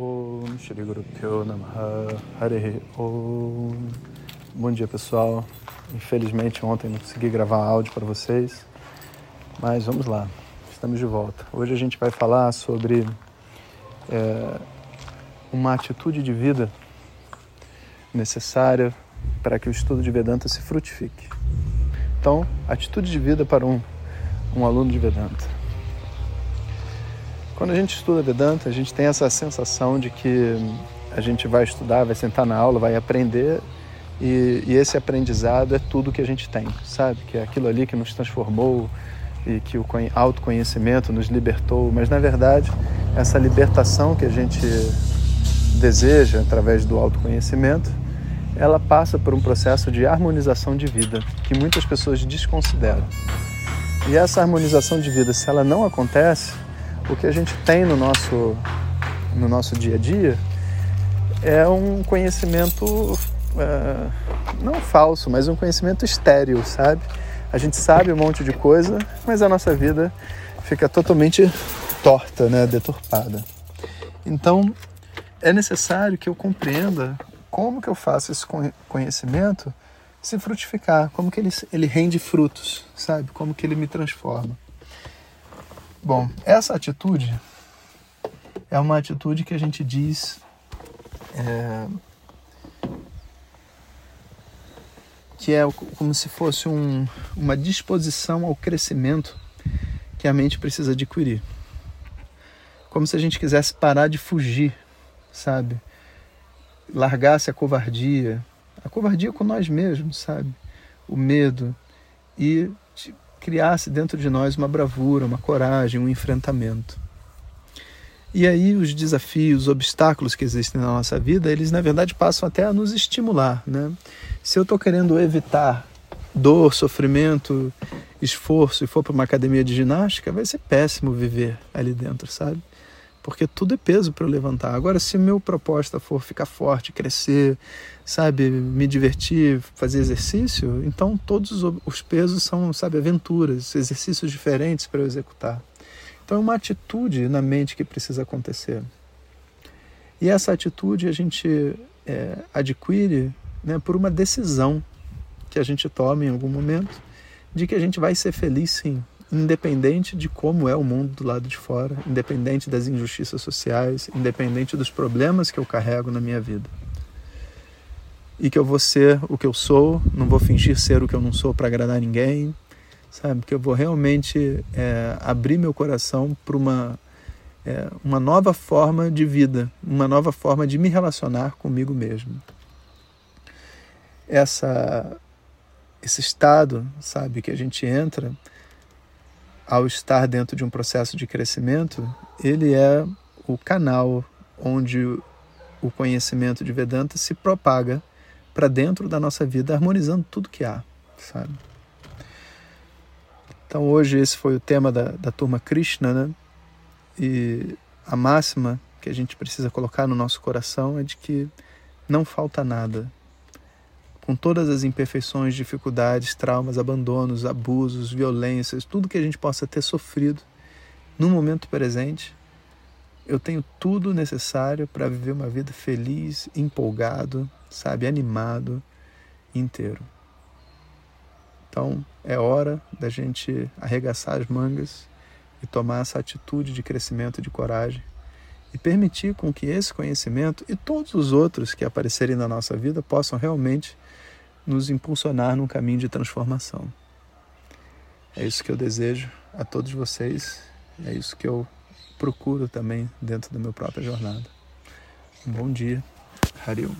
Om Shri Guru Namaha Hare Om Bom dia pessoal. Infelizmente ontem não consegui gravar áudio para vocês, mas vamos lá, estamos de volta. Hoje a gente vai falar sobre é, uma atitude de vida necessária para que o estudo de Vedanta se frutifique. Então, atitude de vida para um, um aluno de Vedanta. Quando a gente estuda Vedanta, a gente tem essa sensação de que a gente vai estudar, vai sentar na aula, vai aprender e, e, esse aprendizado é tudo que a gente tem, sabe? Que é aquilo ali que nos transformou e que o autoconhecimento nos libertou. Mas na verdade, essa libertação que a gente deseja através do autoconhecimento, ela passa por um processo de harmonização de vida que muitas pessoas desconsideram. E essa harmonização de vida, se ela não acontece, o que a gente tem no nosso, no nosso dia a dia é um conhecimento é, não falso, mas um conhecimento estéril, sabe? A gente sabe um monte de coisa, mas a nossa vida fica totalmente torta, né? deturpada. Então, é necessário que eu compreenda como que eu faço esse conhecimento se frutificar, como que ele, ele rende frutos, sabe? Como que ele me transforma. Bom, essa atitude é uma atitude que a gente diz é, que é como se fosse um, uma disposição ao crescimento que a mente precisa adquirir. Como se a gente quisesse parar de fugir, sabe? Largasse a covardia, a covardia com nós mesmos, sabe? O medo e criasse dentro de nós uma bravura, uma coragem, um enfrentamento. E aí os desafios, os obstáculos que existem na nossa vida, eles na verdade passam até a nos estimular, né? Se eu estou querendo evitar dor, sofrimento, esforço e for para uma academia de ginástica, vai ser péssimo viver ali dentro, sabe? Porque tudo é peso para eu levantar. Agora, se meu proposta for ficar forte, crescer, sabe, me divertir, fazer exercício, então todos os pesos são, sabe, aventuras, exercícios diferentes para eu executar. Então é uma atitude na mente que precisa acontecer. E essa atitude a gente é, adquire né, por uma decisão que a gente toma em algum momento de que a gente vai ser feliz sim, independente de como é o mundo do lado de fora, independente das injustiças sociais, independente dos problemas que eu carrego na minha vida. E que eu vou ser o que eu sou, não vou fingir ser o que eu não sou para agradar ninguém, sabe? Que eu vou realmente é, abrir meu coração para uma, é, uma nova forma de vida, uma nova forma de me relacionar comigo mesmo. Essa, esse estado, sabe, que a gente entra ao estar dentro de um processo de crescimento, ele é o canal onde o conhecimento de Vedanta se propaga para dentro da nossa vida, harmonizando tudo que há, sabe? Então hoje esse foi o tema da, da turma Krishna, né? E a máxima que a gente precisa colocar no nosso coração é de que não falta nada, com todas as imperfeições, dificuldades, traumas, abandonos, abusos, violências, tudo que a gente possa ter sofrido no momento presente, eu tenho tudo necessário para viver uma vida feliz, empolgado, sabe, animado, inteiro. Então é hora da gente arregaçar as mangas e tomar essa atitude de crescimento, de coragem e permitir com que esse conhecimento e todos os outros que aparecerem na nossa vida possam realmente nos impulsionar num caminho de transformação. É isso que eu desejo a todos vocês, é isso que eu procuro também dentro da minha própria jornada. Um bom dia, Harium.